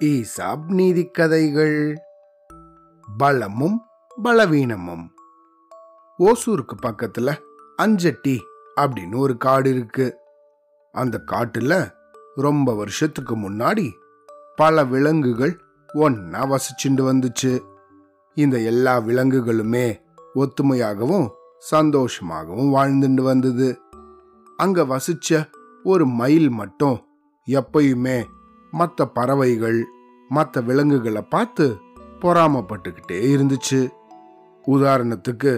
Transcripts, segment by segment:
ESAB நீதி கதைகள். பலமும் பலவீனமும். ஓசூருக்கு பக்கத்துல அஞ்சட்டி அப்படின்னு ஒரு காடு இருக்கு. அந்த காட்டுல ரொம்ப வருஷத்துக்கு முன்னாடி பல விலங்குகள் ஒன்னா வசிச்சுண்டு வந்துச்சு. இந்த எல்லா விலங்குகளுமே ஒத்துமையாகவும் சந்தோஷமாகவும் வாழ்ந்துட்டு வந்தது. அங்க வசிச்ச ஒரு மயில் மட்டும் எப்பயுமே மற்ற பறவைகள் மற்ற விலங்குகளை பார்த்து பொறாமப்பட்டுக்கிட்டே இருந்துச்சு. உதாரணத்துக்கு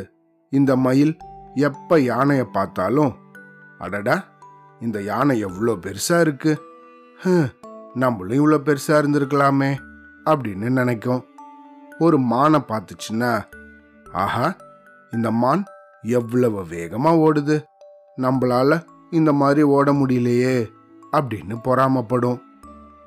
இந்த மயில் எப்ப யானையை பார்த்தாலும் அடடா இந்த யானை எவ்வளோ பெருசா இருக்கு. நம்மளும் இவ்வளோ பெருசா இருந்திருக்கலாமே அப்படின்னு நினைக்கும். ஒரு மானை பார்த்துச்சுன்னா ஆஹா இந்த மான் எவ்வளவு வேகமா ஓடுது. நம்மளால இந்த மாதிரி ஓட முடியலையே. அப்படின்னு பொறாமப்படும்.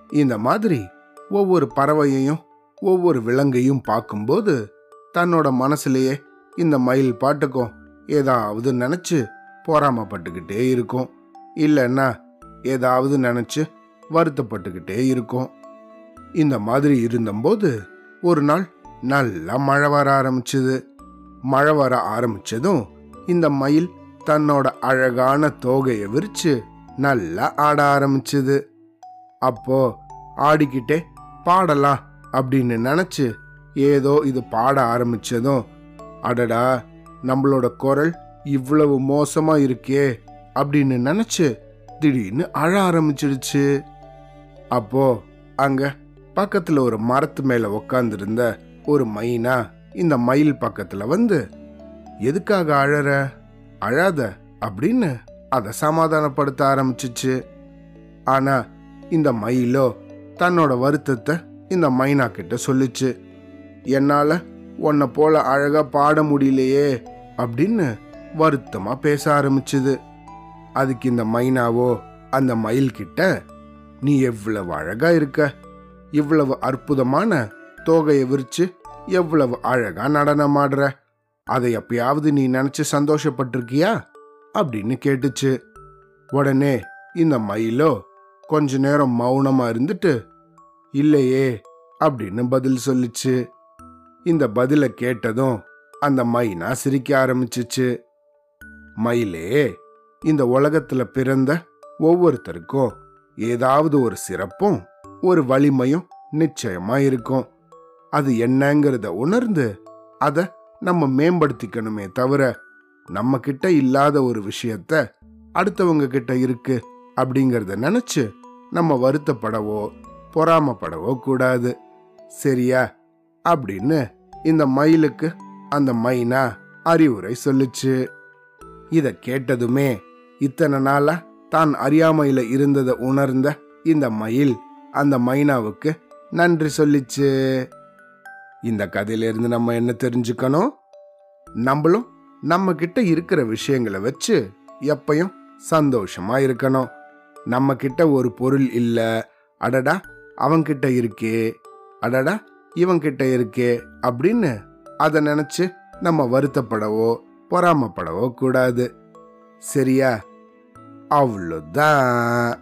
இந்த மாதிரி ஒவ்வொரு பறவையையும் ஒவ்வொரு விலங்கையும் பார்க்கும்போது தன்னோட மனசுலேயே இந்த மயில் பாட்டுக்கும் ஏதாவது நினைச்சு பொறாமப்பட்டுக்கிட்டே இருக்கும். இல்லைன்னா ஏதாவது நினைச்சு வருத்தப்பட்டுக்கிட்டே இருக்கும். இந்த மாதிரி இருந்தபோது ஒரு நாள் நல்லா மழை வர ஆரம்பிச்சது. மழை வர ஆரம்பிச்சதும் இந்த மயில் தன்னோட அழகான தோகையை விரிச்சு நல்லா ஆட ஆரம்பிச்சது. அப்போ ஆடிக்கிட்டே பாடலாம் அப்படின்னு நினச்சி ஏதோ இது பாட ஆரம்பிச்சதும் அடடா நம்மளோட குரல் இவ்வளவு மோசமா இருக்கே அப்படின்னு நினச்சி திடீர்னு அழ ஆரம்பிச்சிடுச்சு. அப்போ அங்க பக்கத்துல ஒரு மரத்து மேல உக்காந்துருந்த ஒரு மைனா இந்த மயில் பக்கத்துல வந்து எதுக்காக அழற? அழாத அப்படின்னு அதை சமாதானப்படுத்த ஆரம்பிச்சிச்சு. ஆனால் இந்த மயிலோ தன்னோட வருத்தத்தை இந்த மைனா கிட்ட சொல்லிச்சு. என்னால் உன்னை போல அழகாக பாட முடியலையே அப்படின்னு வருத்தமாக பேச ஆரம்பிச்சுது. அதுக்கு இந்த மைனாவோ அந்த மயில் கிட்ட நீ எவ்வளவு அழகாக இருக்க. இவ்வளவு அற்புதமான தோகையை விரிச்சு எவ்வளவு அழகாக நடனம் ஆடுற அதை எப்பயாவது நீ நினச்சி சந்தோஷப்பட்டிருக்கியா? அப்படின்னு கேட்டுச்சு. உடனே இந்த மயிலோ கொஞ்ச நேரம் மௌனமா இருந்துட்டு இல்லையே அப்படின்னு பதில் சொல்லிச்சு. இந்த பதில கேட்டதும் அந்த மைனா சிரிக்க ஆரம்பிச்சிச்சு. மயிலே இந்த உலகத்துல பிறந்த ஒவ்வொருத்தருக்கும் ஏதாவது ஒரு சிறப்பும் ஒரு வலிமையும் நிச்சயமா இருக்கும். அது என்னங்கிறத உணர்ந்து அதை நம்ம மேம்படுத்திக்கணுமே தவிர நம்ம கிட்ட இல்லாத ஒரு விஷயத்த அடுத்தவங்க கிட்ட இருக்கு அப்படிங்கிறத நினைச்சு நம்ம வருத்தப்படவோ பொறாமப்படவோ கூடாது. சரியா? அப்படின்னு இந்த மயிலுக்கு அந்த மைனா அறிவுரை சொல்லுச்சு. இதை கேட்டதுமே இத்தனை நாளா தான் அறியாமையில இருந்ததை உணர்ந்த இந்த மயில் அந்த மைனாவுக்கு நன்றி சொல்லிச்சு. இந்த கதையிலிருந்து நம்ம என்ன தெரிஞ்சுக்கணும்? நம்மளும் நம்ம கிட்ட இருக்கிற விஷயங்களை வச்சு எப்பயும் சந்தோஷமா இருக்கணும். நம்ம கிட்ட ஒரு பொருள் இல்ல. அடடா அவன்கிட்ட இருக்கே. அடடா இவன்கிட்ட இருக்கே அப்படின்னு அதை நினைச்சு நம்ம வருத்தப்படவோ பொறாமப்படவோ கூடாது. சரியா? அவ்வளோதான்